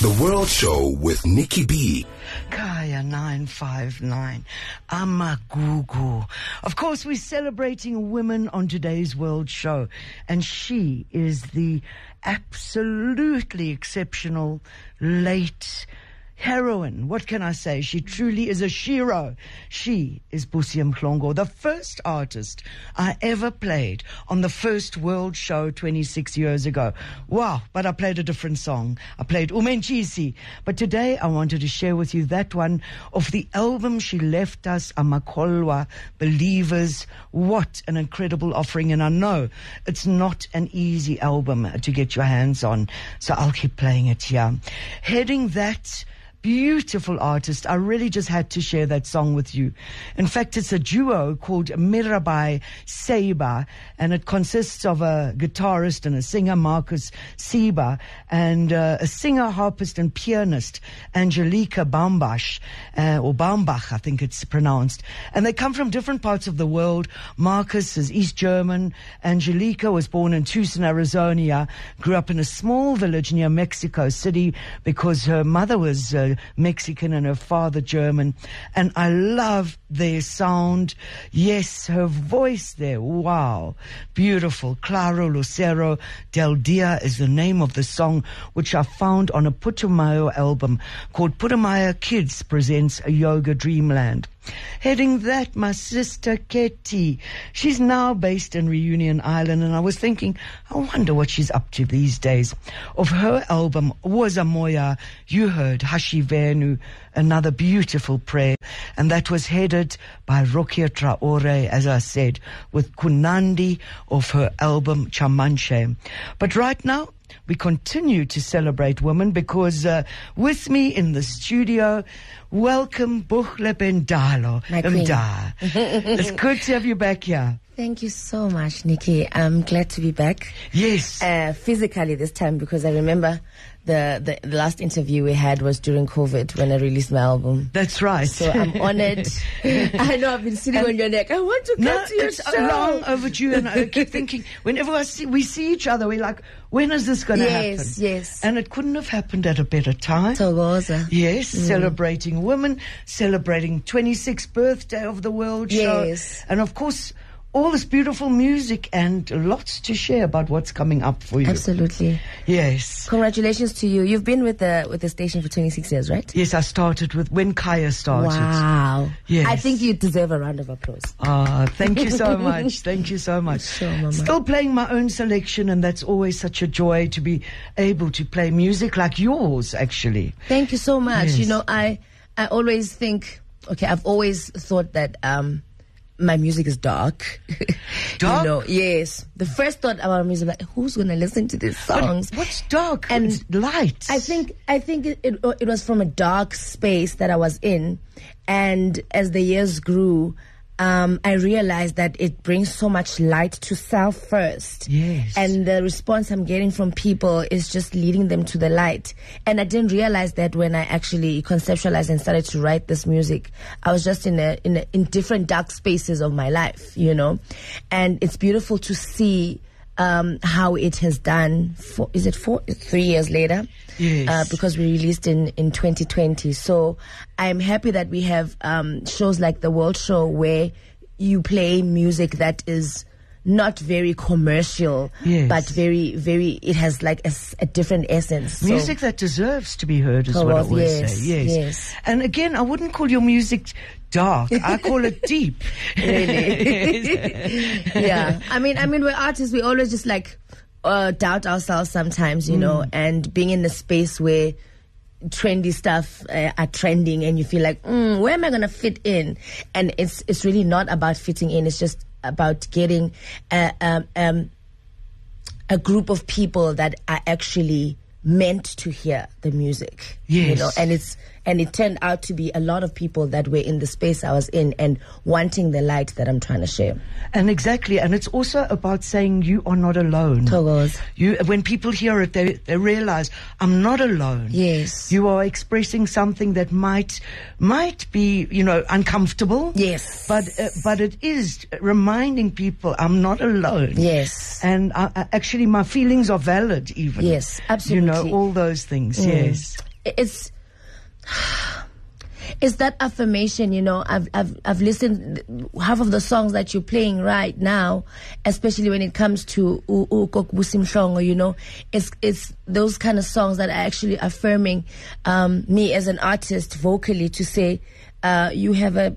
The World Show with Nicky B. Kaya 959. Amagugu. Of course, we're celebrating women on today's World Show, and she is the absolutely exceptional late heroine. What can I say? She truly is a shiro. She is Busi Mhlongo, the first artist I ever played on the first world show 26 years ago. Wow, but I played a different song. I played Umenchisi. But today I wanted to share with you that one of the album she left us, Amakolwa Believers. What an incredible offering. And I know it's not an easy album to get your hands on. So I'll keep playing it here. Heading that beautiful artist. I really just had to share that song with you. In fact, it's a duo called Mirabai Ceiba, and it consists of a guitarist and a singer, Marcus Seba, and uh, a singer, harpist, and pianist, Angelica Bambash, uh, or Bambach, I think it's pronounced. And they come from different parts of the world. Marcus is East German. Angelica was born in Tucson, Arizona, grew up in a small village near Mexico City because her mother was uh, Mexican and her father German. And I love their sound. Yes, her voice there. Wow. Beautiful. Claro Lucero Del Dia is the name of the song, which I found on a Putumayo album called Putumayo Kids Presents a Yoga Dreamland. Heading that, my sister Ketty. She's now based in Reunion Island, and I was thinking, I wonder what she's up to these days. Of her album, Woza Moya, you heard Hashi Venu, another beautiful prayer, and that was headed by Rokia Traore, as I said, with Kounandi of her album Tchamantché. But right now, we continue to celebrate women because uh, with me in the studio, welcome Buhlebendalo. Mda. it's good to have you back here. Thank you so much, Nicky. I'm glad to be back. Yes. Uh, physically this time because I remember the, the, the last interview we had was during COVID when I released my album. That's right. So I'm honored. I know I've been sitting on your neck. I want to come no, to your it's show. long overdue, and I keep thinking whenever I see, we see each other, we're like, when is this going to Yes, happen? yes. And it couldn't have happened at a better time. So was Thokoza. Yes, Mm. celebrating women, celebrating 26th birthday of the World Yes. Show. And of course, all this beautiful music and lots to share about what's coming up for you. Absolutely. Yes. Congratulations to you. You've been with the with the station for 26 years, right? Yes, I started with when Kaya started. Wow. Yes. I think you deserve a round of applause. Ah, thank you so much. Thank you so much. Sure, Mama. Still playing my own selection, and that's always such a joy to be able to play music like yours, actually. Thank you so much. Yes. You know, I I always think okay, I've always thought that um my music is dark. Dark? you know, yes. The first thought about music like who's gonna listen to these songs? But what's dark And light? I think I think it, it it was from a dark space that I was in, and as the years grew, um, I realized that it brings so much light to self first. Yes. And the response I'm getting from people is just leading them to the light. And I didn't realize that when I actually conceptualized and started to write this music. I was just in a in a, in different dark spaces of my life, you know, and it's beautiful to see. Um, how it has done for is it four three years later Yes. uh, because we released in, in 2020. So I'm happy that we have um, shows like the World Show where you play music that is not very commercial, Yes. but very, very, it has like a different essence. So- Music that deserves to be heard is what I well, always yes, say. Yes. yes. And again, I wouldn't call your music dark. I call it deep. really. yeah. I mean, I mean, we're artists. We always just like uh, doubt ourselves sometimes, you know, and being in a space where trendy stuff uh, are trending and you feel like mm, where am i to fit in and it's it's really not about fitting in it's just about getting a, um, um, a group of people that are actually meant to hear the music Yes. you know and it's and it turned out to be a lot of people that were in the space I was in and wanting the light that I'm trying to share. And exactly, and it's also about saying you are not alone. Togos. You, when people hear it, they they realize I'm not alone. Yes. you are expressing something that might might be you know uncomfortable. Yes. but uh, but it is reminding people I'm not alone. Yes. and uh, uh, actually my feelings are valid. Even Yes, absolutely. You know all those things. Yes. it's it's that affirmation, you know. I've I've I've listened half of the songs that you're playing right now, especially when it comes to Busi Mhlongo, you know, it's it's those kind of songs that are actually affirming um, me as an artist vocally to say uh, you have a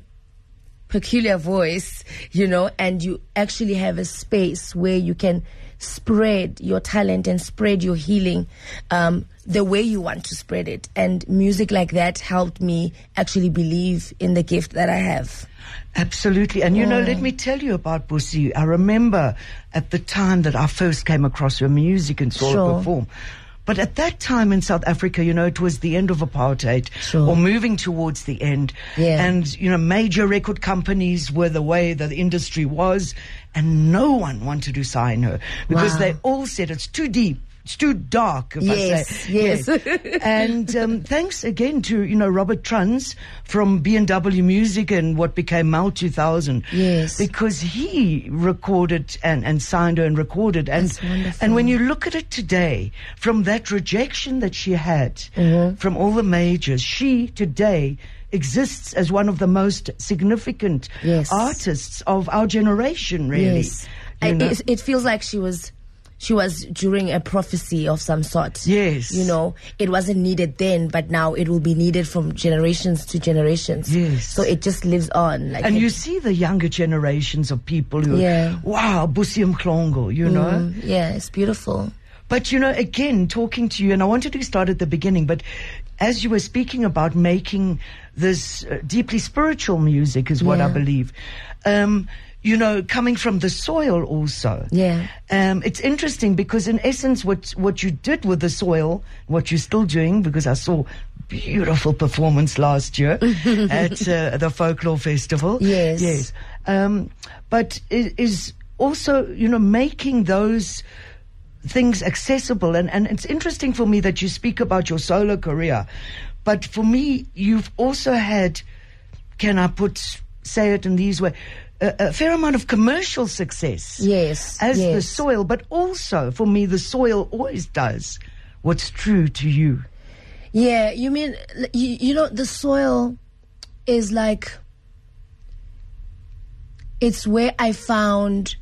peculiar voice, you know, and you actually have a space where you can spread your talent and spread your healing um, the way you want to spread it. And music like that helped me actually believe in the gift that I have. Absolutely. And you know, let me tell you about Busi. I remember at the time that I first came across her music and saw Sure. her perform. But at that time in South Africa, you know, it was the end of apartheid Sure. or moving towards the end. Yeah. And, you know, major record companies were the way that the industry was and no one wanted to sign her because Wow. they all said it's too deep. It's too dark, if Yes, I say. yes. and um, thanks again to, you know, Robert Trunz from B&W Music and what became MELT 2000. Yes. Because he recorded and, and signed her and recorded. And, and when you look at it today, from that rejection that she had Mm-hmm. from all the majors, she today exists as one of the most significant Yes. artists of our generation, really. Yes, You know? it, it feels like she was. She was during a prophecy of some sort. Yes. You know, it wasn't needed then, but now it will be needed from generations to generations. Yes. So it just lives on. Like And you see the younger generations of people who, Yeah. wow, Busi Mhlongo, you know? Mm, yeah, it's beautiful. But you know, again, talking to you, and I wanted to start at the beginning, but as you were speaking about making this uh, deeply spiritual music, is what I believe. Um, you know, coming from the soil also. Yeah. Um, it's interesting because in essence, what what you did with the soil, what you're still doing, because I saw beautiful performance last year at uh, the folklore festival. Yes. yes. Um, but i- is also you know making those things accessible and, and it's interesting for me that you speak about your solo career but for me you've also had can i put say it in these ways a, a fair amount of commercial success Yes, as the soil but also for me the soil always does what's true to you. Yeah, you mean you, you know the soil is like it's where I found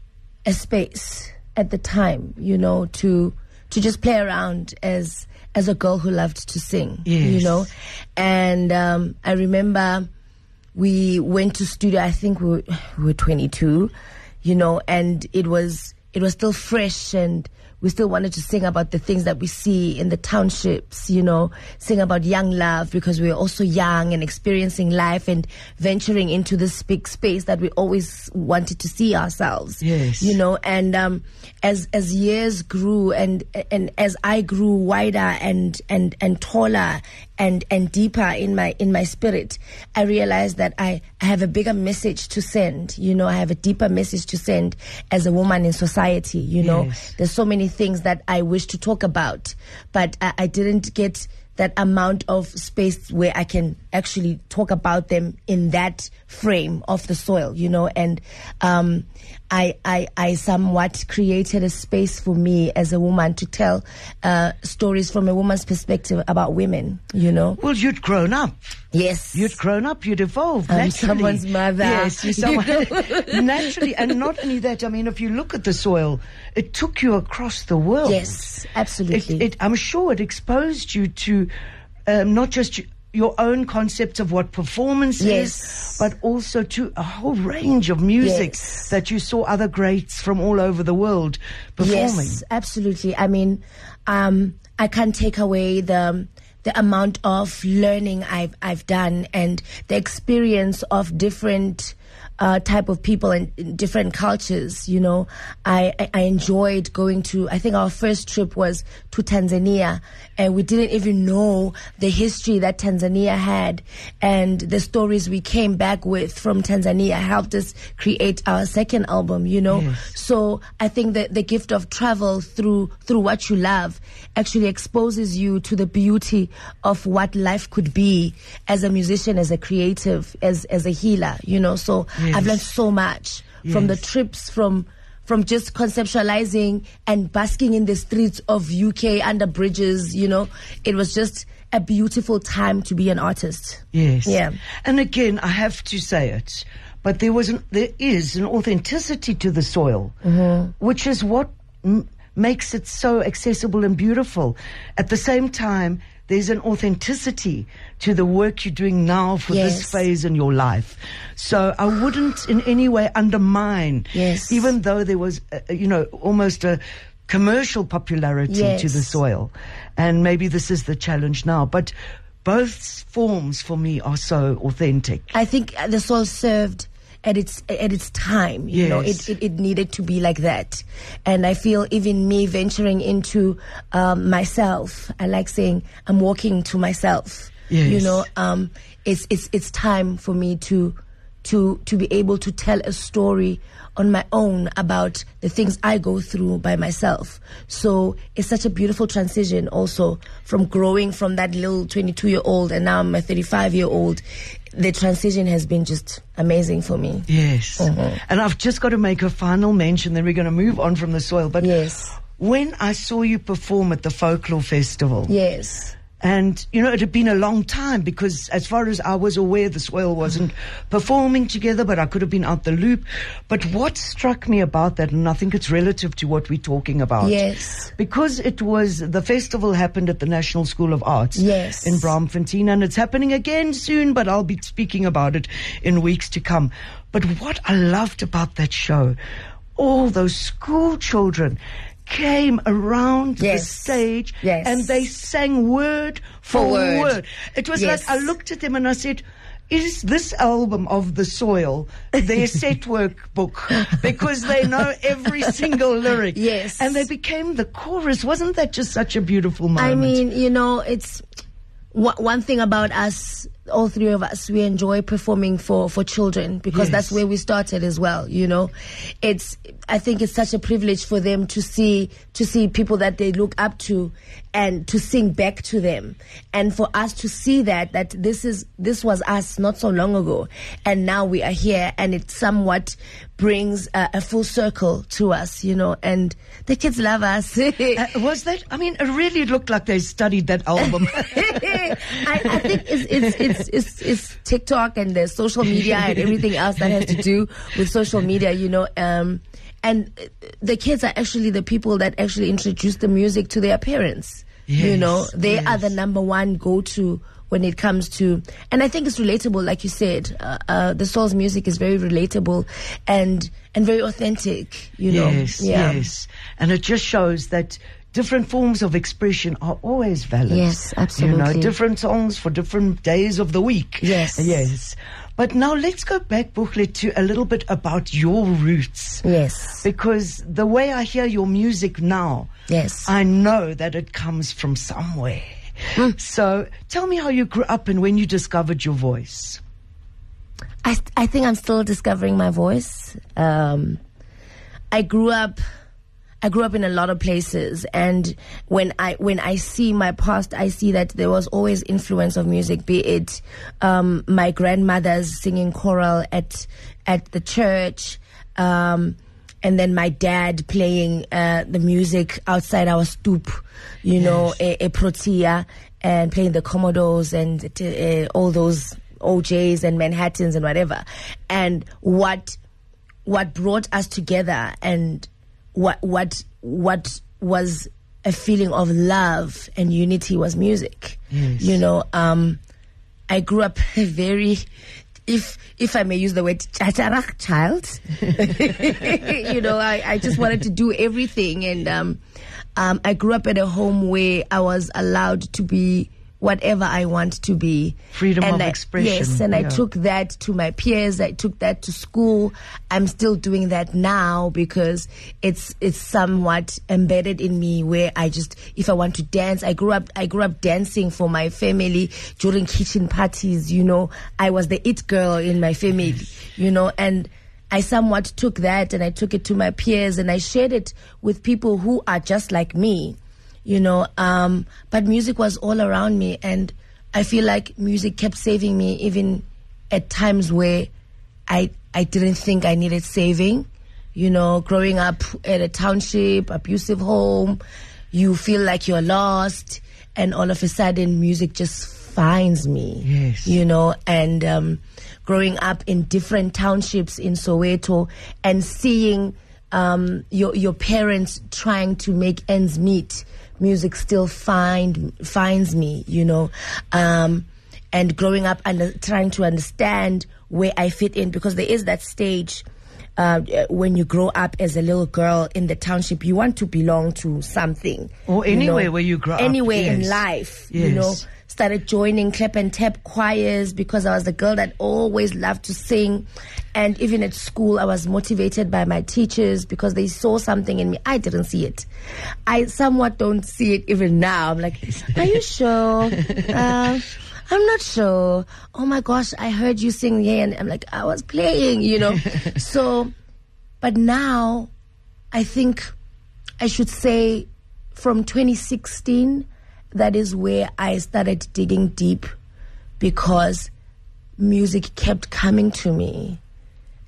a space at the time, you know, to to just play around as as a girl who loved to sing, you know. And um, I remember we went to studio. I think we were, we were 22, you know, and it was it was still fresh and we still wanted to sing about the things that we see in the townships, you know, sing about young love because we were also young and experiencing life and venturing into this big space that we always wanted to see ourselves. Yes. You know, and um, as as years grew and and as I grew wider and and and taller and and deeper in my in my spirit, I realized that I, I have a bigger message to send. You know, I have a deeper message to send as a woman in society. You know, Yes. there's so many things that I wish to talk about, but I, I didn't get that amount of space where I can actually talk about them in that frame of the soil, you know, and um, I, I, I somewhat created a space for me as a woman to tell uh, stories from a woman's perspective about women, you know. well you'd grown up Yes. You'd grown up, you'd evolved. I'm naturally. someone's mother. Yes, you're You someone. naturally. And not only that, I mean, if you look at the soil, it took you across the world. Yes, absolutely. it, I'm sure it exposed you to um, not just your own concept of what performance Yes. is, but also to a whole range of music Yes. that you saw other greats from all over the world performing. Yes, absolutely. I mean, um, I can't take away the the amount of learning I've I've done and the experience of different uh, type of people and in different cultures. You know, I, I I enjoyed going to. I think our first trip was to Tanzania, and we didn't even know the history that Tanzania had, and the stories we came back with from Tanzania helped us create our second album. You know, Yes. so I think that the gift of travel through through what you love actually exposes you to the beauty of what life could be as a musician, as a creative, as as a healer. You know, so Yes. I've learned so much from the trips from from just conceptualizing and basking in the streets of UK under bridges. You know, it was just a beautiful time to be an artist. Yes. Yeah. And again, I have to say it, but there was an, there is an authenticity to the soil, Mm-hmm. which is what m- makes it so accessible and beautiful. At the same time, there's an authenticity to the work you're doing now for this phase in your life. So I wouldn't in any way undermine, Yes. even though there was, uh, you know, almost a commercial popularity to the soil. And maybe this is the challenge now. But both forms for me are so authentic. I think the soil served at its at its time. You know, it, it, it needed to be like that. And I feel even me venturing into um, myself, I like saying I'm walking to myself. You know, um, it's it's it's time for me to to to be able to tell a story on my own about the things I go through by myself. So it's such a beautiful transition also from growing from that little 22 year old and now I'm a 35 year old. The transition has been just amazing for me. Yes. Mm-hmm. And I've just got to make a final mention, then we're going to move on from the soil. But Yes. when I saw you perform at the Folklore Festival, Yes. And, you know, it had been a long time because as far as I was aware, the Soil wasn't performing together, but I could have been out the loop. But what struck me about that, and I think it's relative to what we're talking about. Yes. Because it was, the festival happened at the National School of Arts. Yes. In Braamfontein, and it's happening again soon, but I'll be speaking about it in weeks to come. But what I loved about that show, all those school children came around the stage Yes. and they sang word for, For word. word. It was Yes. like I looked at them and I said, is this album of the soil their set work book? Because they know every single lyric. Yes. And they became the chorus. Wasn't that just such a beautiful moment? I mean, you know, it's one one thing about us, all three of us, we enjoy performing for, for children because Yes. that's where we started as well. You know, it's I think it's such a privilege for them to see to see people that they look up to and to sing back to them, and for us to see that that this is this was us not so long ago, and now we are here, and it somewhat brings a, a full circle to us. You know, and the kids love us. Uh, was that? I mean, it really looked like they studied that album. I, I think it's, it's, it's, it's, it's TikTok and the social media and everything else that has to do with social media, you know. Um, and the kids are actually the people that actually introduce the music to their parents. you know, they are the number one go to when it comes to, and I think it's relatable, like you said. Uh, uh, the soul's music is very relatable and and very authentic. You know, Yes, yeah. yes. And it just shows that different forms of expression are always valid. Yes, absolutely. You know, different songs for different days of the week. Yes. Yes. But now let's go back, Buchlet, to a little bit about your roots. Yes, Because the way I hear your music now, yes. I know that it comes from somewhere. Hmm. So tell me how you grew up and when you discovered your voice. I, I think I'm still discovering my voice. Um, I grew up. I grew up in a lot of places, and when I when I see my past, I see that there was always influence of music. Be it um, my grandmother's singing choral at at the church, um, and then my dad playing uh, the music outside our stoop, you know, a, a protea, and playing the Commodores and uh, all those O'Jays and Manhattans and whatever. And what what brought us together and what what what was a feeling of love and unity was music. Yes. You know, um, I grew up a very if if I may use the word tjatjarag child. you know, I, I just wanted to do everything and um, um, I grew up at a home where I was allowed to be whatever I want to be. Freedom And of I- expression, Yes, and I took that to my peers. I took that to school. I'm still doing that now because it's it's somewhat embedded in me. Where I just, if I want to dance, I grew up. I grew up dancing for my family during kitchen parties. You know, I was the it girl in my family. You know, and. I somewhat took that and I took it to my peers and I shared it with people who are just like me you know um, but music was all around me and i feel like music kept saving me even at times where i i didn't think i needed saving You know, growing up at a township, abusive home, you feel like you're lost, and all of a sudden, music just finds me. Yes. You know, and um, growing up in different townships in Soweto and seeing um, your your parents trying to make ends meet, music still find finds me. You know, um, and growing up and trying to understand where I fit in because there is that stage. Uh, when you grow up as a little girl in the township, you want to belong to something. Or you anywhere know, where you grow up, Anywhere in yes. life, you know. Started joining clap and tap choirs because I was the girl that always loved to sing. And even at school, I was motivated by my teachers because they saw something in me. I didn't see it. I somewhat don't see it even now. I'm like, are you sure? Uh, I'm not sure. Oh my gosh, I heard you sing here, and I'm like, I was playing, you know. so, but now, I think I should say from 2016, that is where I started digging deep because music kept coming to me.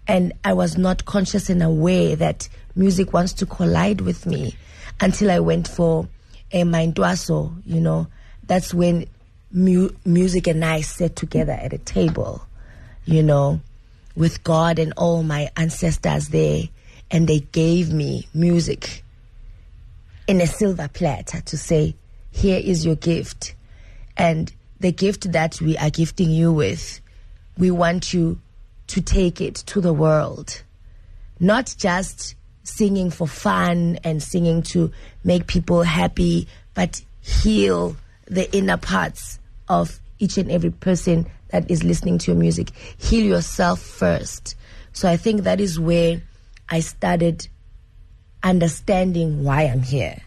And I was not conscious and aware that music wants to collide with me until I went for eh, a Mindwaso, you know. That's when mu- music and I sat together at a table, you know, with God and all my ancestors there. And they gave me music in a silver platter to say, here is your gift. And the gift that we are gifting you with, we want you to take it to the world. Not just singing for fun and singing to make people happy, but heal the inner parts of each and every person that is listening to your music. Heal yourself first. So I think that is where I started understanding why I'm here.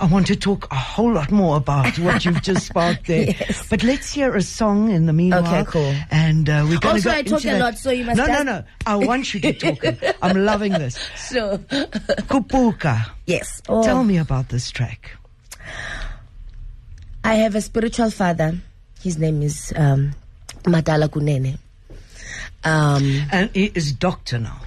I want to talk a whole lot more about what you've just sparked there. Yes. But let's hear a song in the meanwhile. Okay, cool. And uh, we're going to Also, go I talk a lot, so you must No, no, no. I want you to talk. I'm loving this. So, Kupuka. yes. Oh. Tell me about this track. I have a spiritual father. His name is um, Madala Kunene. Um, And he is doctor now.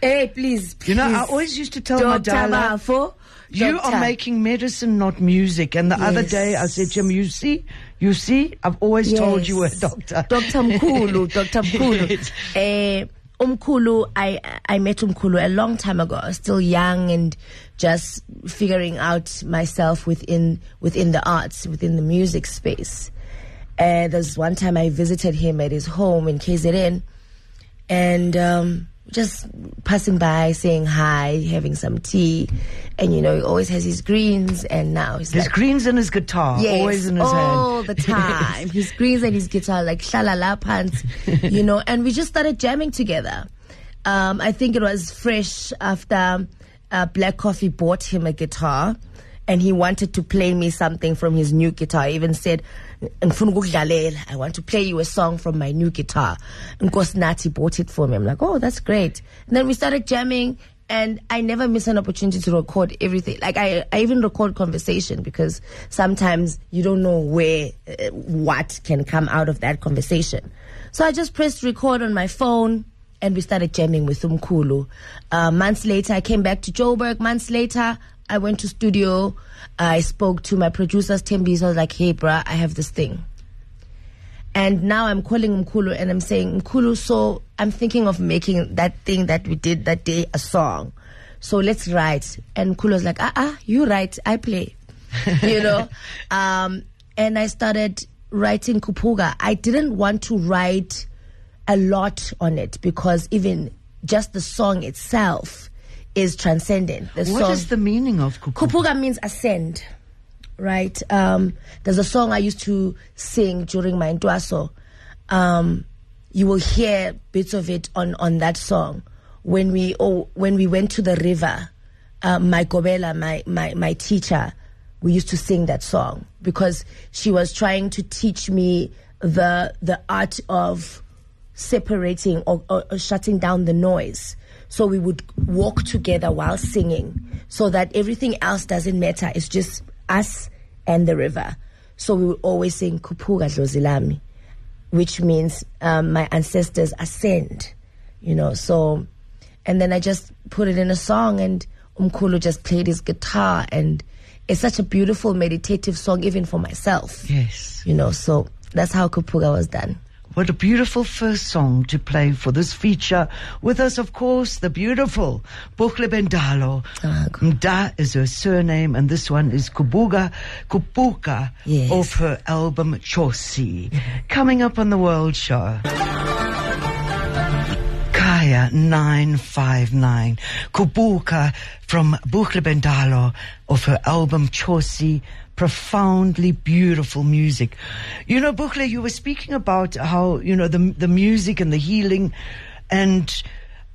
hey, please, please. You know, I always used to tell Dr. Madala, Bafo, you are making medicine, not music. And the other day I said, Jim, you see, you see, I've always told you a doctor. Dr. Mkulu, Dr. Mkulu. Yes. Eh, Umkulu, I I met Umkulu a long time ago. I was still young and just figuring out myself within within the arts, within the music space. And there's one time I visited him at his home in KZN, and um, just passing by, saying hi, having some tea, and you know he always has his greens, and now he's His like, greens in his guitar, Yes, always in his hand. all the time. His greens and his guitar, like shalala pants, you know. And we just started jamming together. Um, I think it was fresh after uh, Black Coffee bought him a guitar, and he wanted to play me something from his new guitar. He even said, "Ngifuna ukukudlalela. I want to play you a song from my new guitar. Nkosinathi bought it for me. I'm like, oh, that's great. And then we started jamming, and I never miss an opportunity to record everything. Like I, I even record conversation because sometimes you don't know where uh, what can come out of that conversation. So I just pressed record on my phone and we started jamming with Umkulu. Uh, months later, I came back to Joburg. Months later, I went to studio. I spoke to my producers, Tembi. So I was like, "Hey, bruh, I have this thing." And now I'm calling Mkulu and I'm saying, Mkulu, so I'm thinking of making that thing that we did that day a song. So let's write. And Mkulu was like, ah, ah, you write, I play. you know? Um, and I started writing Kupuga. I didn't want to write a lot on it because even just the song itself is transcendent. The What song is the meaning of kupuka? Kupuga means ascend, right? Um, there's a song I used to sing during my Ndwaso. Um, you will hear bits of it on, on that song. When we oh, when we went to the river, uh, my Gobela, my, my, my teacher, we used to sing that song because she was trying to teach me the the art of separating or, or, or shutting down the noise. So we would walk together while singing so that everything else doesn't matter. It's just us and the river. So we would always sing Kupuga Dlozilami, which means um, my ancestors ascend, you know. So and then I just put it in a song, and Umkulu just played his guitar, and it's such a beautiful meditative song, even for myself. Yes. You know, so that's how Kupuga was done. What a beautiful first song to play for this feature. With us, of course, the beautiful Buhlebendalo. Ah, Mda is her surname, and this one is Kubuga Kupuka Yes. of her album Chosi. Coming up on the World Show. Kaya 959. Kubuka from Buhlebendalo of her album Chosi. Profoundly beautiful music. You know, Buhle, you were speaking about how, you know, the, the music and the healing and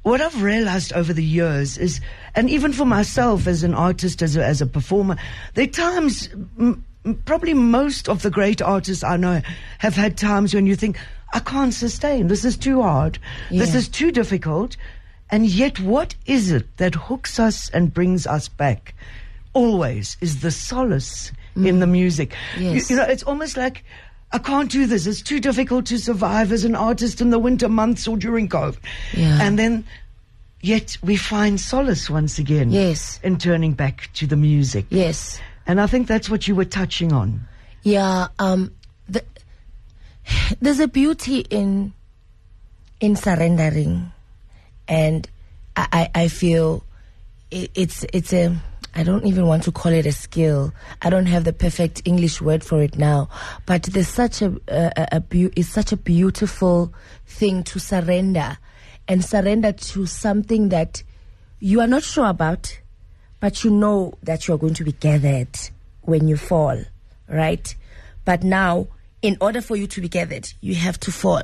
what I've realized over the years is, and even for myself as an artist, as a, as a performer, there are times, m- probably most of the great artists I know have had times when you think, I can't sustain. This is too hard. This is too difficult. And yet, what is it that hooks us and brings us back? Always is the solace in the music. You- Yes. you know, it's almost like I can't do this. It's too difficult to survive as an artist in the winter months or during COVID. Yeah. And then, yet we find solace once again. Yes. In turning back to the music. Yes. And I think that's what you were touching on. Yeah, um, the, there's a beauty in in surrendering, and I, I, I feel it, it's it's a I don't even want to call it a skill. I don't have the perfect English word for it now, but there's such a a, a, a it's such a beautiful thing to surrender, and surrender to something that you are not sure about, but you know that you are going to be gathered when you fall, right? But now, in order for you to be gathered, you have to fall,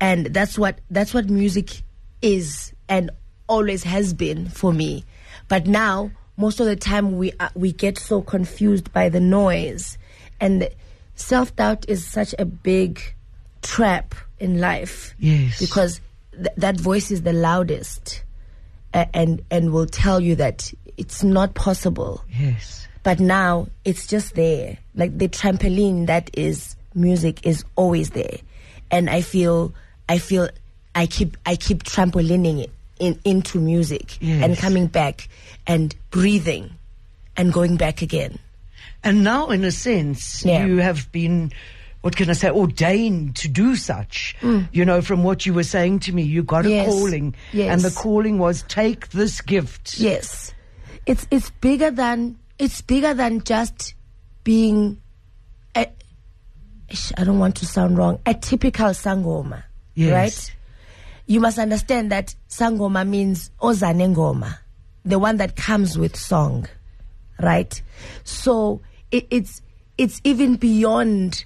and that's what that's what music is and always has been for me. But now, most of the time, we are, we get so confused by the noise, and self doubt is such a big trap in life. Yes. because th- that voice is the loudest, a- and and will tell you that it's not possible. Yes. But now it's just there. Like the trampoline that is music is always there. And I feel I feel I keep I keep trampolining it in, into music Yes. and coming back and breathing and going back again. And now, in a sense, Yeah. you have been, what can I say, ordained to do such. You know, from what you were saying to me, you got a Mm. Calling. Yes. And the calling was take this gift. Yes. It's it's bigger than it's bigger than just being a, I don't want to sound wrong, a typical sangoma. Yes. Right? You must understand that sangoma means ozanengoma, the one that comes with song. Right? So it, it's it's even beyond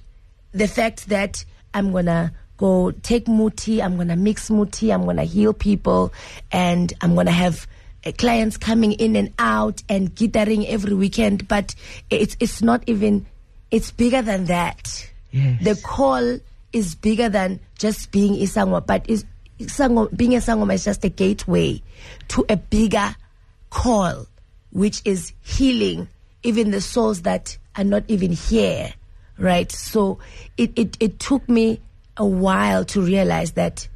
the fact that I'm gonna go take muti, I'm gonna mix muti, I'm gonna heal people, and I'm gonna have uh, clients coming in and out and guitaring every weekend. But it's it's not even it's bigger than that. Yes. The call is bigger than just being isangoma, but is Being a sangoma is just a gateway to a bigger call, which is healing even the souls that are not even here, right? So it, it, it took me a while to realize that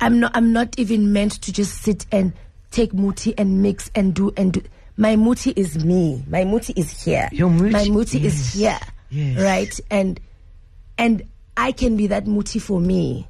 I'm not I'm not even meant to just sit and take muti and mix and do and do. My muti is me. My muti is here. Your muti- My muti yes, is here. yes. Right? And and I can be that muti for me.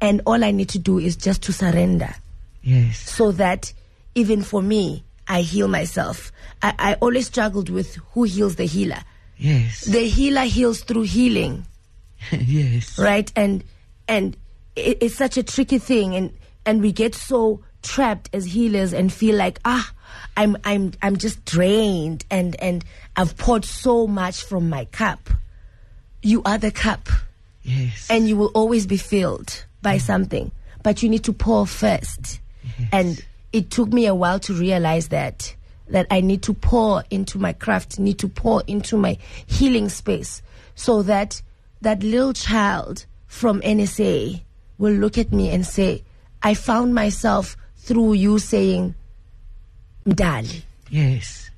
And all I need to do is just to surrender Yes. so that even for me, I heal myself. I, I always struggled with who heals the healer. Yes. The healer heals through healing yes. right and and it, it's such a tricky thing and and we get so trapped as healers and feel like ah i'm i'm i'm just drained and and i've poured so much from my cup you are the cup Yes. and you will always be filled by something but you need to pour first and it took me a while to realize that that i need to pour into my craft need to pour into my healing space so that that little child from nsa will look at me and say i found myself through you saying mdali yes.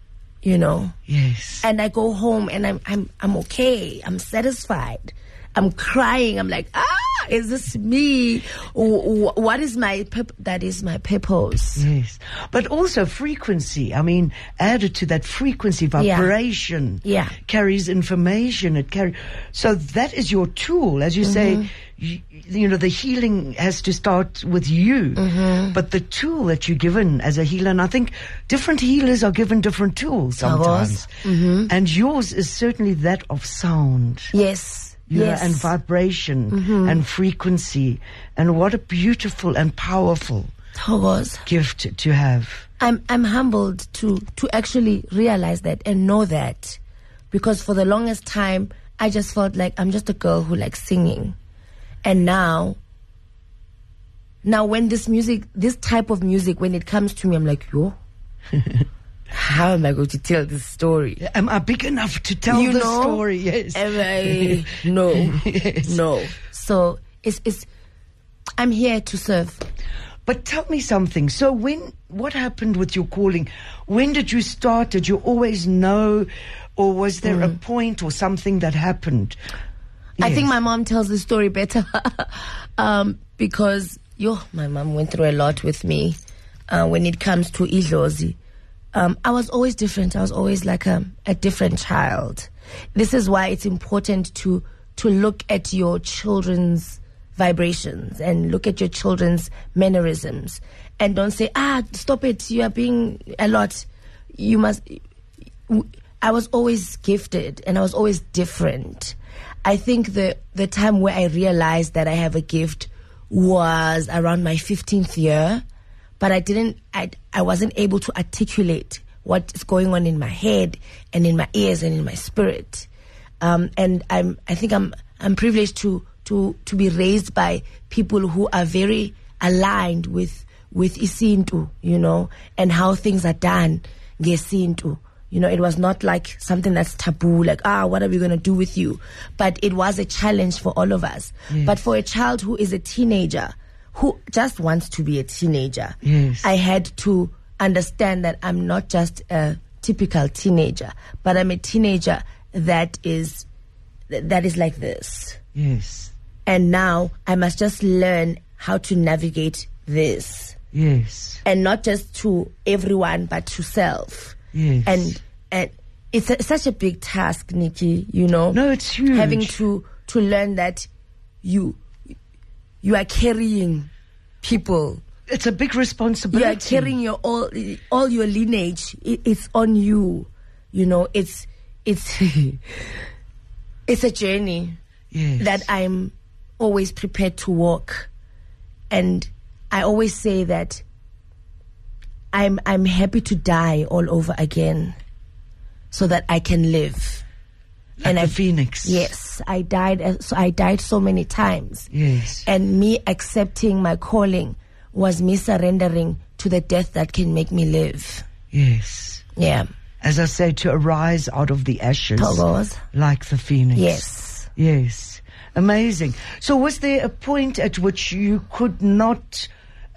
you know Yes. and I go home and I'm I'm I'm okay. I'm satisfied. I'm crying. I'm like, ah, is this me? What is my that is my purpose? Yes. But also frequency. I mean, added to that frequency, vibration Yeah. carries information. It carries. So that is your tool. As you say, Mm-hmm. you, you know, the healing has to start with you. Mm-hmm. But the tool that you're given as a healer, and I think different healers are given different tools sometimes. Mm-hmm. And yours is certainly that of sound. Yes. You know, yes. Mm-hmm. and vibration and frequency. And what a beautiful and powerful Thokoza. gift to have. I'm I'm humbled to to actually realize that and know that because for the longest time I just felt like I'm just a girl who likes singing. And now now when this music this type of music when it comes to me I'm like, yo how am I going to tell this story? Am I big enough to tell You the know? story? Yes. Am I no. Yes. No. So it's it's I'm here to serve. But tell me something. So when, what happened with your calling? When did you start? Did you always know? Or was there a point or something that happened? Mm. I think my mom tells the story better um, because yo, my mom went through a lot with me uh, when it comes to Idlozi. Um, I was always different. I was always like a, a different child. This is why it's important to to look at your children's vibrations and look at your children's mannerisms and don't say ah stop it you are being a lot you must I was always gifted and I was always different. I think the the time where I realized that I have a gift was around my 15th year, but I didn't I I wasn't able to articulate what is going on in my head and in my ears and in my spirit. Um, and I'm I think I'm I'm privileged to to to be raised by people who are very aligned with with isintu, you know, and how things are done ngesintu. You know, it was not like something that's taboo, like, ah, what are we going to do with you? But it was a challenge for all of us. But for a child who is a teenager, who just wants to be a teenager, Yes. I had to understand that I'm not just a typical teenager, but I'm a teenager that is, that is like this Yes. and now I must just learn how to navigate this, Yes. and not just to everyone, but to self. Yes. And and it's a, such a big task, Nicky. You know, No, it's huge. having to to learn that you you are carrying people. It's a big responsibility. You are carrying your all all your lineage. It's on you. You know, it's it's it's a journey Yes. that I'm always prepared to walk. And I always say that I'm I'm happy to die all over again so that I can live. Like and the I- phoenix. Yes, I died uh, so I died so many times. Yes. And me accepting my calling was me surrendering to the death that can make me live. Yes. Yeah. As I say, to arise out of the ashes. Togos. Like the phoenix. Yes. Yes. Amazing. So was there a point at which you could not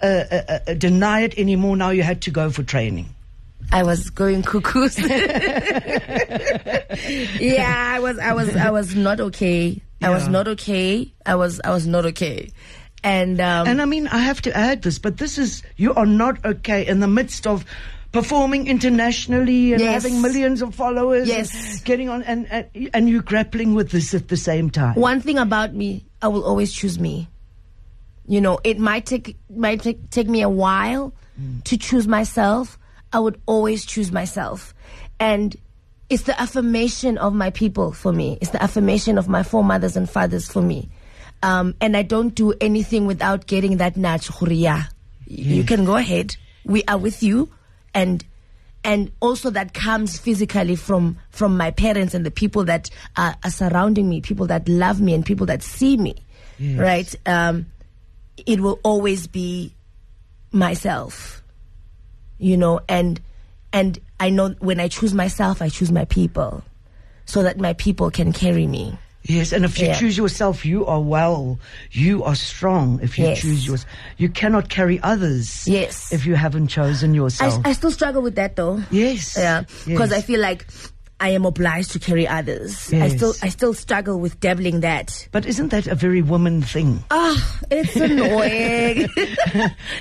uh, uh, uh, deny it anymore? Now you had to go for training. I was going cuckoos. yeah, I was I was I was not okay. I was not okay. I was I was not okay. And um And I mean, I have to add this, but this is, you are not okay in the midst of performing internationally and Yes. having millions of followers. Yes. And getting on, and, and, and you grappling with this at the same time. one thing about me, I will always choose me. You know, it might take might take, take me a while to choose myself. I would always choose myself. And it's the affirmation of my people for me. It's the affirmation of my foremothers and fathers for me. Um, and I don't do anything without getting that nudge. "Hurriya, You can go ahead. We are with you. And and also that comes physically from from my parents and the people that are, are surrounding me, people that love me and people that see me, right? Um, it will always be myself, you know, and and I know when I choose myself, I choose my people, so that my people can carry me. Yes, and if you Yeah. choose yourself, you are well, you are strong. If you Yes. choose yours, you cannot carry others. Yes. If you haven't chosen I, yourself. I still struggle with that though. yes. Yeah, because Yes. I feel like I am obliged to carry others. I still I still struggle with dabbling that. But isn't that a very woman thing? Ah, it's annoying.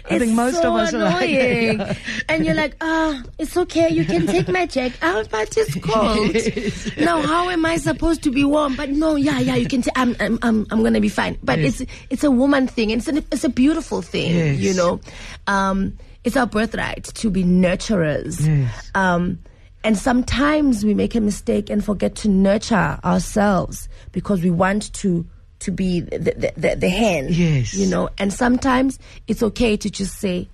I think most so of us are like that, annoying. yeah. And you're like, ah, it's okay. You can take my jacket out, but it's cold. Now, how am I supposed to be warm? But no, yeah, yeah, you can. T- I'm, I'm, I'm, I'm gonna be fine. But Yes. it's, it's a woman thing. It's, an, it's a beautiful thing. Yes. You know, um, it's our birthright to be nurturers. Yes. Um, and sometimes we make a mistake and forget to nurture ourselves because we want to to be the the, the, the hand. Yes. You know, and sometimes it's okay to just say,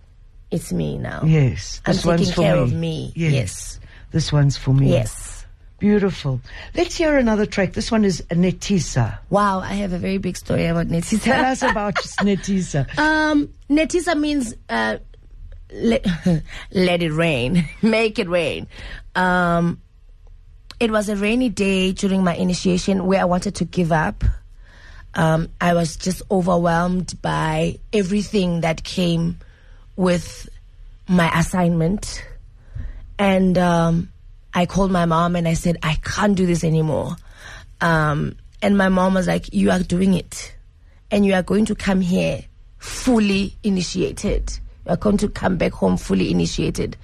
"It's me now." Yes, I'm this one's taking for care me. of me. Yes. Yes. this one's for me. Yes. beautiful. Let's hear another track. This one is Netisa. Wow, I have a very big story about Tell Netisa. us about Netisa. um, Netisa means uh, let, let it rain, make it rain. Um, it was a rainy day during my initiation where I wanted to give up. Um, I was just overwhelmed by everything that came with my assignment. And um, I called my mom and I said, I can't do this anymore. Um, and my mom was like, You are doing it. And you are going to come here fully initiated. Are going to come back home fully initiated.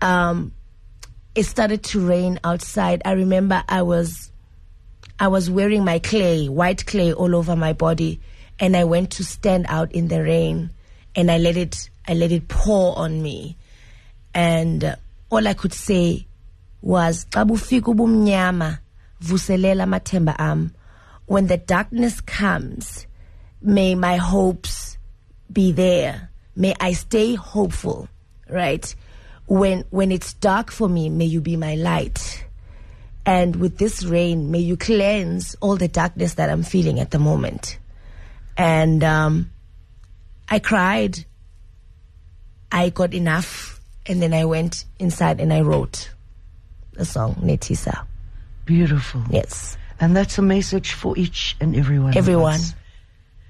Um, it started to rain outside. I remember I was I was wearing my clay, white clay all over my body, and I went to stand out in the rain and I let it I let it pour on me. And uh, all I could say was "Xa bufika ubumnyama, vuselela amathemba am." When the darkness comes, may my hopes be there. May I stay hopeful, right? When when it's dark for me, may you be my light. And with this rain, may you cleanse all the darkness that I'm feeling at the moment. And um, I cried. I got enough. And then I went inside and I wrote the song, Netisa. Beautiful. Yes. And that's a message for each and everyone. Everyone.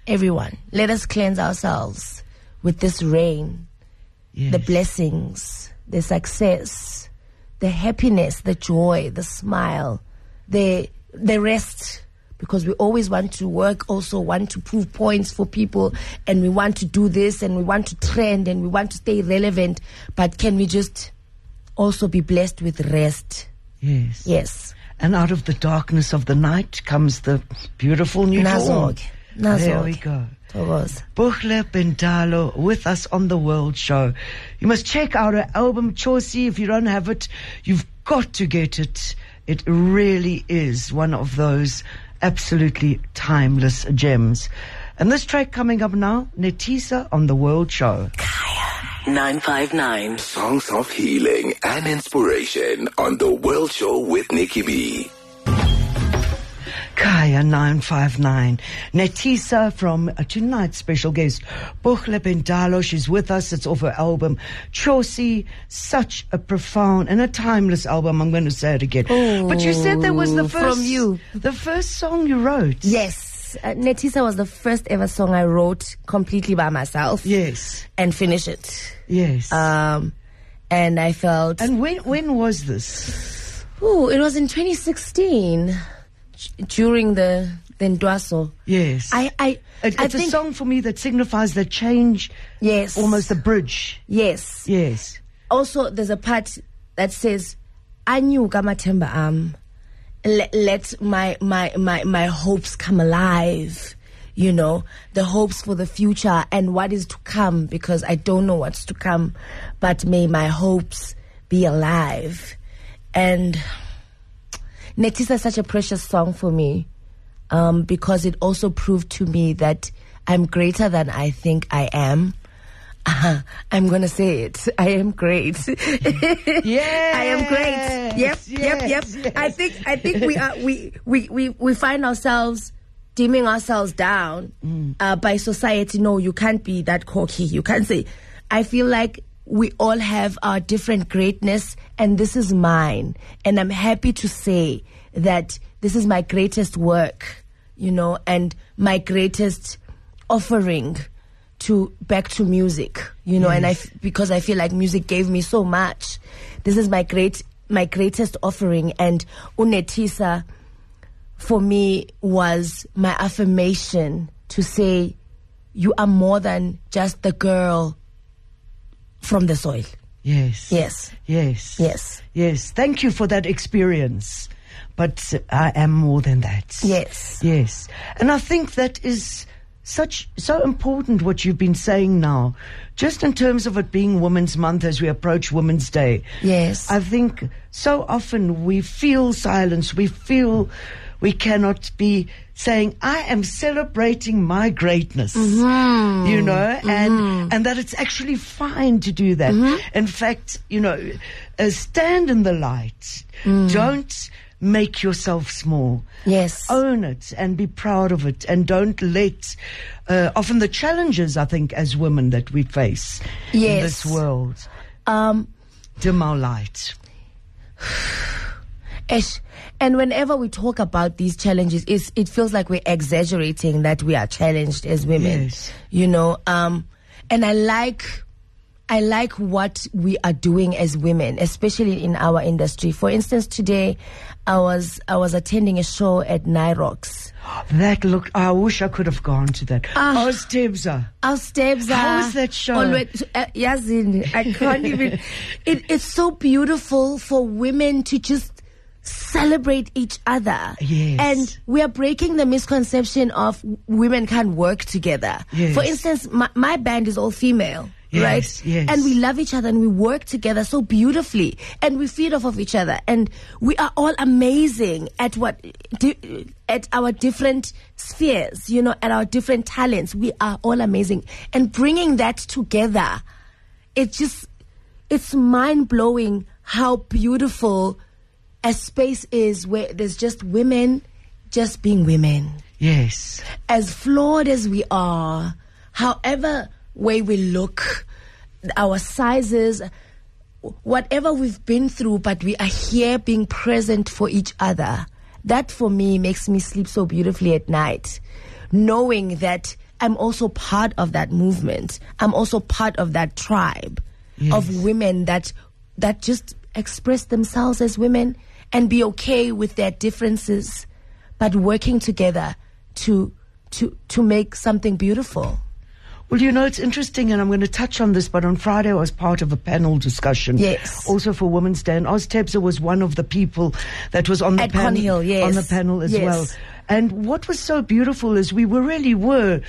Everyone. Let us cleanse ourselves with this rain, Yes. the blessings, the success, the happiness, the joy, the smile, the the rest. Because we always want to work, also want to prove points for people, and we want to do this, and we want to trend, and we want to stay relevant. But can we just also be blessed with rest? Yes. Yes. And out of the darkness of the night comes the beautiful new dawn. Nazog. Nazog. There we go. Thokoza. Buhlebendalo with us on the World Show. You must check out her album Chosi. If you don't have it, you've got to get it. It really is one of those absolutely timeless gems. And this track coming up now, Netisa on the World Show. 959. Songs of healing and inspiration on The World Show with Nicky B. Kaya 959. Netisa from uh, tonight's special guest, Buhlebendalo. She's with us. It's off her album, Chosi. Such a profound and a timeless album. I'm going to say it again. but you said that was the first. from you. The first song you wrote. Yes, uh, Netisa was the first ever song I wrote completely by myself. Yes. and finish it. Yes. Um, and I felt, and when, when was this? ooh, it was in 2016 d- during the the Ndwaso. Yes. I, I, It- I it's a song for me that signifies the change, yes, almost the bridge. yes. Yes. Also, there's a part that says, "Anyuka mathemba am." Let, let my, my my my hopes come alive. You know, the hopes for the future and what is to come because I don't know what's to come, but may my hopes be alive. And Netisa is such a precious song for me um, because it also proved to me that I'm greater than I think I am. Uh, I'm gonna say it. I am great. Yes, I am great. Yep, yep, yep. yes, yes. I think I think we are we we we, we find ourselves dimming ourselves down Mm. uh, by society. No, you can't be that cocky. You can't say. I feel like we all have our different greatness, and this is mine. And I'm happy to say that this is my greatest work, you know, and my greatest offering to back to music, you know, and I f- because I feel like music gave me so much. This is my great my greatest offering. And Unetisa, for me, was my affirmation to say, you are more than just the girl from the soil. Yes. Yes. Yes. Yes. Yes. Thank you for that experience. But I am more than that. Yes. Yes. And I think that is such so important what you've been saying now. Just in terms of it being Women's Month as we approach Women's Day. Yes. I think so often we feel silence. We feel we cannot be saying, I am celebrating my greatness. Mm-hmm. You know, and, and that it's actually fine to do that. Mm-hmm. In fact, you know, uh, stand in the light. Mm. Don't make yourself small. Yes. Own it and be proud of it and don't let, uh, often the challenges, I think, as women that we face in this world, Um, dim our light. Ish. And whenever we talk about these challenges, it's, it feels like we're exaggerating that we are challenged as women. Yes. You know, um, and I like, I like what we are doing as women, especially in our industry. For instance, today I was, I was attending a show at Nyrox. That look, I wish I could have gone to that. Ah. Oh, Stebza. Our steps How was that show? Always, uh, Yazin, I can't even. It, it's so beautiful for women to just celebrate each other. Yes. And we are breaking the misconception of women can't work together. Yes. For instance, my, my band is all female. Yes, right? yes. And we love each other and we work together so beautifully and we feed off of each other and we are all amazing at what di- at our different spheres, you know, at our different talents. We are all amazing and bringing that together. It just it's mind blowing how beautiful a space is where there's just women just being women Yes. as flawed as we are, however way we look, our sizes, whatever we've been through, but we are here being present for each other. That for me makes me sleep so beautifully at night, knowing that I'm also part of that movement. I'm also part of that tribe of women that that just express themselves as women and be okay with their differences, but working together to to to make something beautiful. Well, you know, it's interesting, and I'm going to touch on this, but on Friday I was part of a panel discussion. Yes. Also for Women's Day, and Oz Tebza was one of the people that was on the At panel. Yes. On the panel as Yes. well. And what was so beautiful is we were really were,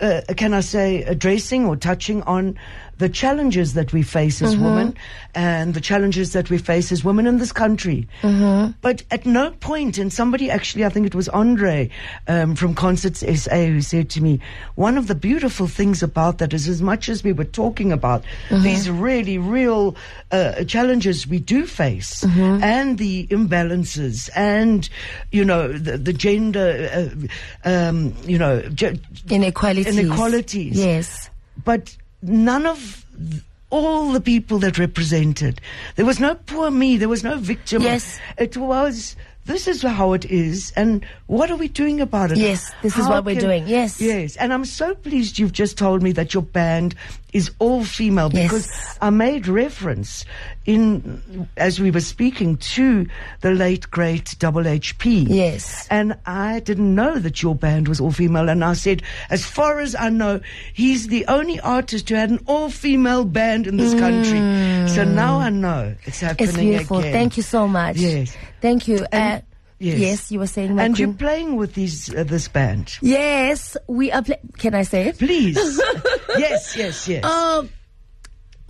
uh, can I say, addressing or touching on the challenges that we face as Mm-hmm. women and the challenges that we face as women in this country. Mm-hmm. But at no point, and somebody actually, I think it was Andre um, from Concerts SA who said to me, one of the beautiful things about that is as much as we were talking about Mm-hmm. these really real uh, challenges we do face Mm-hmm. and the imbalances and, you know, the, the gender, uh, um, you know, ge- Inequalities. Inequalities. Yes. but none of all the people that represented, there was no poor me, there was no victim. Yes. It was, this is how it is, and what are we doing about it? Yes, this is what we're doing. Yes. Yes, and I'm so pleased you've just told me that your band is all female Yes. because I made reference in, as we were speaking, to the late great Double HP. Yes. And I didn't know that your band was all female. And I said, as far as I know, he's the only artist who had an all female band in this country. So mm. now I know it's happening It's beautiful. again. Thank you so much. Yes. Thank you. And- uh, yes. yes. you were saying, my And you're playing with these uh, this band. Yes, we are. Pla- Can I say it? Please. yes, yes, yes. Um,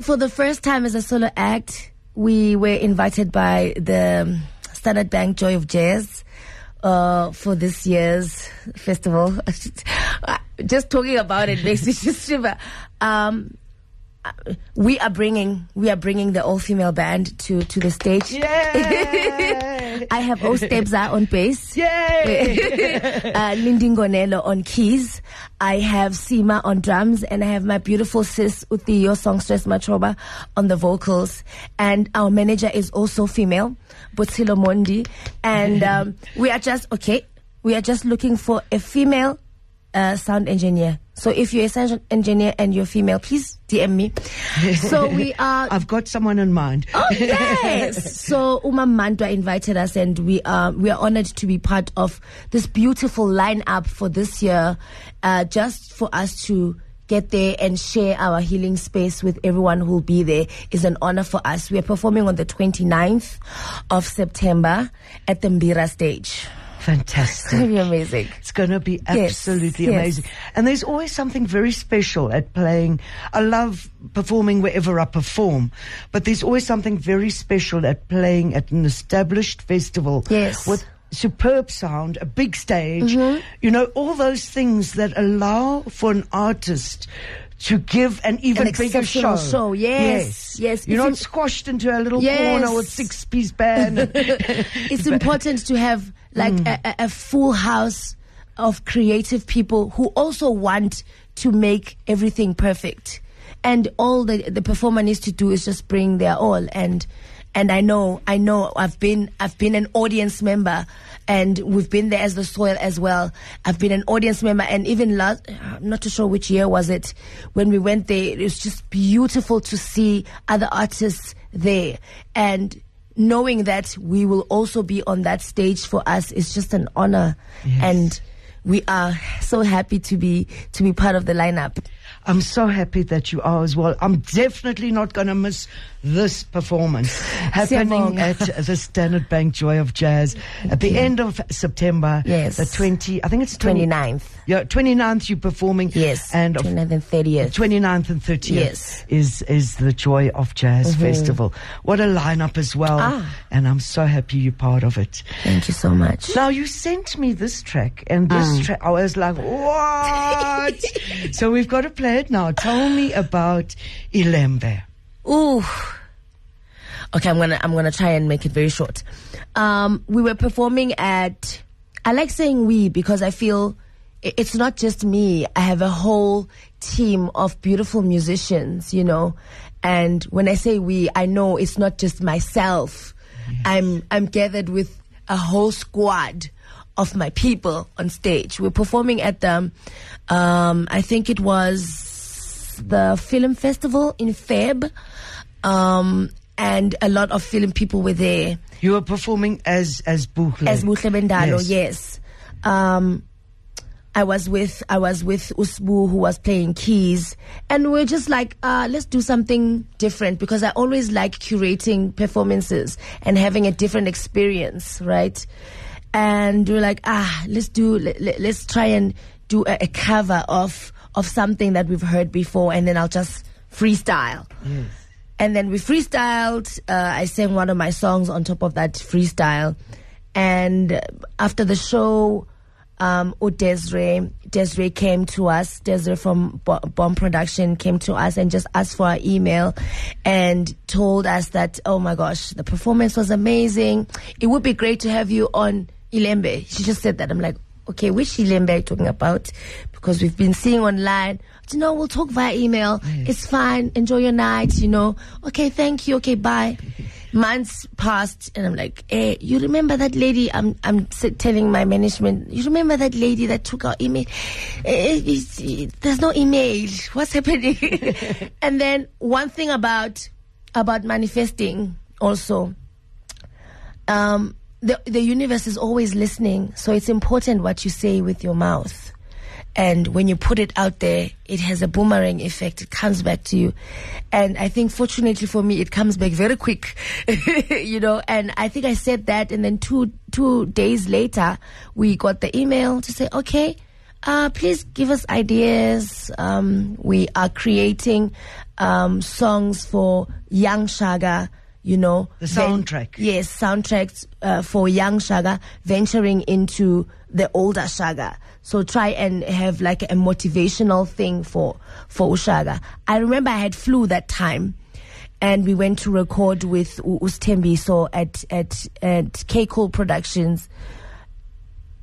for the first time as a solo act, we were invited by the Standard Bank Joy of Jazz uh, for this year's festival. just talking about it makes me just shiver. Um, we are bringing we are bringing the all female band to to the stage. Yay! I have Ostebza on bass. Yay! uh, Lindy Ngonelo on keys. I have Sima on drums, and I have my beautiful sis Uthiyo songstress Matroba on the vocals. And our manager is also female, Butilo Mondi. And um, we are just okay. We are just looking for a female uh, sound engineer So if you're a sound engineer and you're female, please DM me. So we are. I've got someone in mind. Oh yes! so Uma Mandwa invited us, and we are we are honored to be part of this beautiful lineup for this year, uh, just for us to get there and share our healing space with everyone who will be there is an honor for us. We are performing on the 29th of September at the Mbira stage. Fantastic. It's going to be amazing. It's going to be absolutely yes. amazing. And there's always something very special at playing. I love performing wherever I perform, but there's always something very special at playing at an established festival. Yes. With superb sound, a big stage, Mm-hmm. you know, all those things that allow for an artist to give an even An bigger show. show, yes, yes. You're It's not squashed into a little Yes. corner with six piece band. it's important to have like Mm. a, a- full house of creative people who also want to make everything perfect. And all the the performer needs to do is just bring their all. And and I know I know I've been I've been an audience member and we've been there as the soil as well. I've been an audience member and even last I'm not too sure which year was it when we went there it was just beautiful to see other artists there. And knowing that we will also be on that stage for us is just an honor. And we are so happy to be to be part of the lineup I'm so happy that you are as well. I'm definitely not going to miss this performance happening at the Standard Bank Joy of Jazz at the end of September. Yes. The 20, I think it's 20, 29th Yeah, 29th you're performing. yes And of 29th and 30th 29th and 30th Yes. is is the Joy of Jazz Festival. What a lineup as well. Ah. And I'm so happy you're part of it. thank you so much Now you sent me this track, and this Mm. track, I was like, what? so we've got to play it now. Tell me about Ilembe. Ooh. Okay, I'm gonna I'm gonna try and make it very short. Um, we were performing at. I like saying we because I feel it's not just me. I have a whole team of beautiful musicians, you know. And when I say we, I know it's not just myself. I'm I'm gathered with a whole squad of my people on stage. We're performing at the, um, I think it was the film festival in Feb, um, and a lot of film people were there You were performing as as Buhle. as Buhlebendalo. Yes. Yes. Um, I was with I was with Usbu who was playing keys, and we are just like, uh, let's do something different because I always like curating performances and having a different experience, right? And we are like, ah, let's do let, us try and do a, a cover of of something that we've heard before, and then I'll just freestyle. And then we freestyled. Uh, I sang one of my songs on top of that freestyle. And after the show, um, Desiree, Desiree came to us. Desiree from Bomb Production came to us and just asked for our email and told us that, oh my gosh, the performance was amazing. It would be great to have you on Ilembe. She just said that. I'm like, okay, which Ilembe are you talking about? Because we've been seeing online. You know, we'll talk via email. It's fine. Enjoy your night. You know. Okay, thank you. Okay, bye. Months passed, and I'm like, "Hey, you remember that lady?" I'm I'm telling my management. You remember that lady that took our email? Eh, eh, it's- there's no email. What's happening? and then one thing about about manifesting also um, the the universe is always listening, so it's important what you say with your mouth. And when you put it out there, it has a boomerang effect. It comes back to you. And I think fortunately for me, it comes back very quick, you know, and I think I said that. And then two, two days later, we got the email to say, okay, uh, please give us ideas. Um, we are creating, um, songs for young Shaka, you know. The ven- soundtrack. yes, soundtracks uh, for young Shaka venturing into the older Shaka. So try and have like a motivational thing for for Ushaka. I remember I had flu that time, and we went to record with U- Ustembi so at at at K Cool Productions.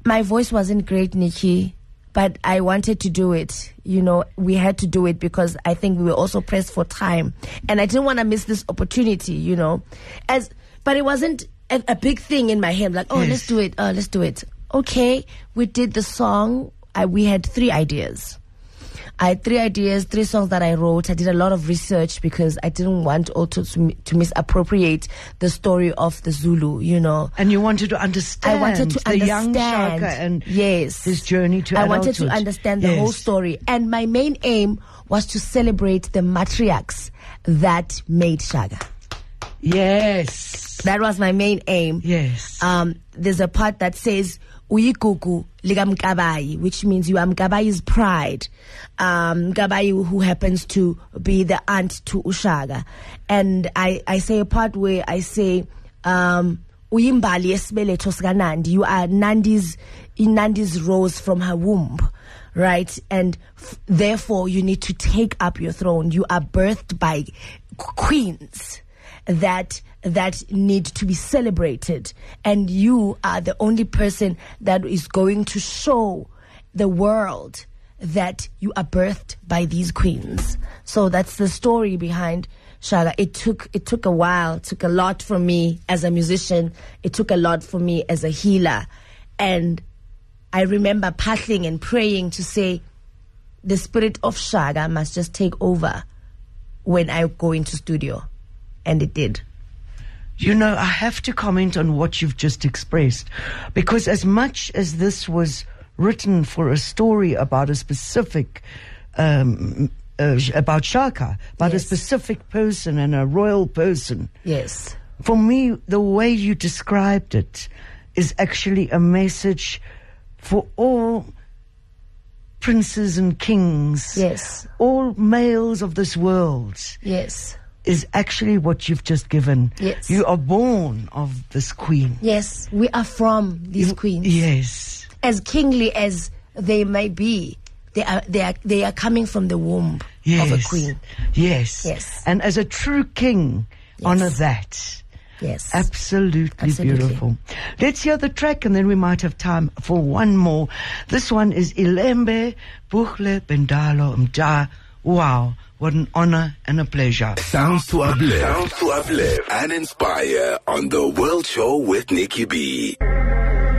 My voice wasn't great, Nicky, but I wanted to do it. You know, we had to do it because I think we were also pressed for time, and I didn't want to miss this opportunity. You know, as but it wasn't a, a big thing in my head. Like, oh, Yes. let's do it. Uh, let's do it. Okay, we did the song. I, we had three ideas. I had three ideas, three songs that I wrote. I did a lot of research because I didn't want also to, to misappropriate the story of the Zulu, you know. And you wanted to understand I wanted to the understand young Shaka and yes, his journey to I wanted to understand the whole story, and my main aim was to celebrate the matriarchs that made Shaka. Yes. That was my main aim. Yes. Um, there's a part that says uyigugu likamkabayi, which means you are Mkabayi's pride. Um, Mkabayi who happens to be the aunt to Ushaka. And I, I say a part where I say, um, uyimbali esibeletho sikaNandi. You are Nandi's, Nandi's rose from her womb. Right? And therefore you need to take up your throne. You are birthed by queens that that need to be celebrated. And you are the only person that is going to show the world that you are birthed by these queens. So that's the story behind Shaka it took it took a while it took a lot for me as a musician. It took a lot for me as a healer. And I remember passing and praying to say the spirit of Shaka must just take over when I go into studio and it did. You know, I have to comment on what you've just expressed because as much as this was written for a story about a specific, um, uh, about Shaka, about a specific person and a royal person, yes. For me, the way you described it is actually a message for all princes and kings, Yes. all males of this world. Yes is actually what you've just given. Yes. You are born of this queen. yes we are from these queens Yes. as kingly as they may be they are they are they are coming from the womb Yes. of a queen Yes. Yes. And as a true king, honor that. yes Absolutely, Absolutely. beautiful. Let's hear the track and then we might have time for one more. This one is Ilembe Buhlebendalo Mda. Wow, what an honor and a pleasure. Sounds to uplift. Sounds to uplift and inspire on the World Show with Nicky B.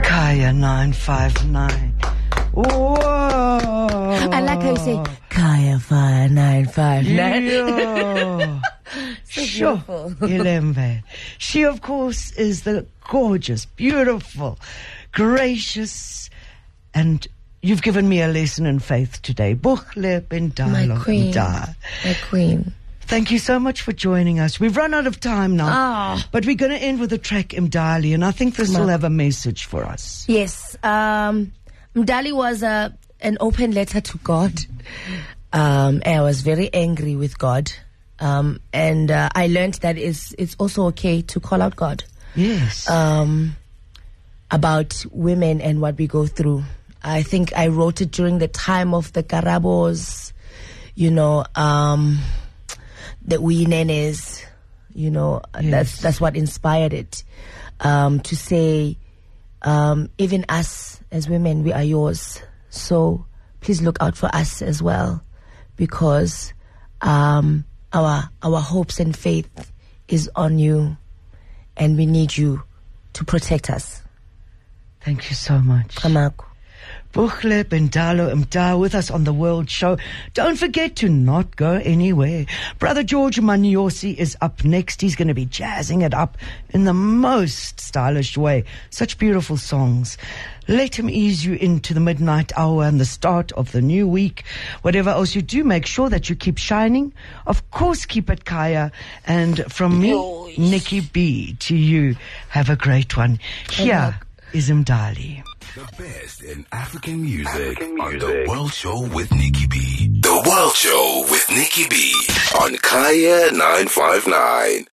Kaya 959. Whoa. I like how you say Kaya Fire Nine Five Nine. Yeah. sure. beautiful. Ilembe. She, of course, is the gorgeous, beautiful, gracious, and you've given me a lesson in faith today. Buhlebendalo My queen, my queen. Thank you so much for joining us. We've run out of time now, Ah. but we're going to end with a track Mdali, and I think this will have a message for us. Yes, um, Mdali was a an open letter to God. Um, and I was very angry with God, um, and uh, I learned that it's it's also okay to call out God Yes. um, about women and what we go through. I think I wrote it during the time of the Karabos, you know, um, the Uyinenes, you know, that's that's what inspired it. Um, to say, um, even us as women, we are yours. So please look out for us as well, because um, our our hopes and faith is on you, and we need you to protect us. Thank you so much. Kamaku. Buhlebendalo Mda with us on the World Show. Don't forget to not go anywhere. Brother George Maniosi is up next. He's going to be jazzing it up in the most stylish way. Such beautiful songs. Let him ease you into the midnight hour and the start of the new week. Whatever else you do, make sure that you keep shining. Of course, keep it Kaya. And from me, Nicky B, to you, have a great one. Here is Mdali. The best in African music, on the World Show with Nicky B. The World Show with Nicky B on Kaya 959.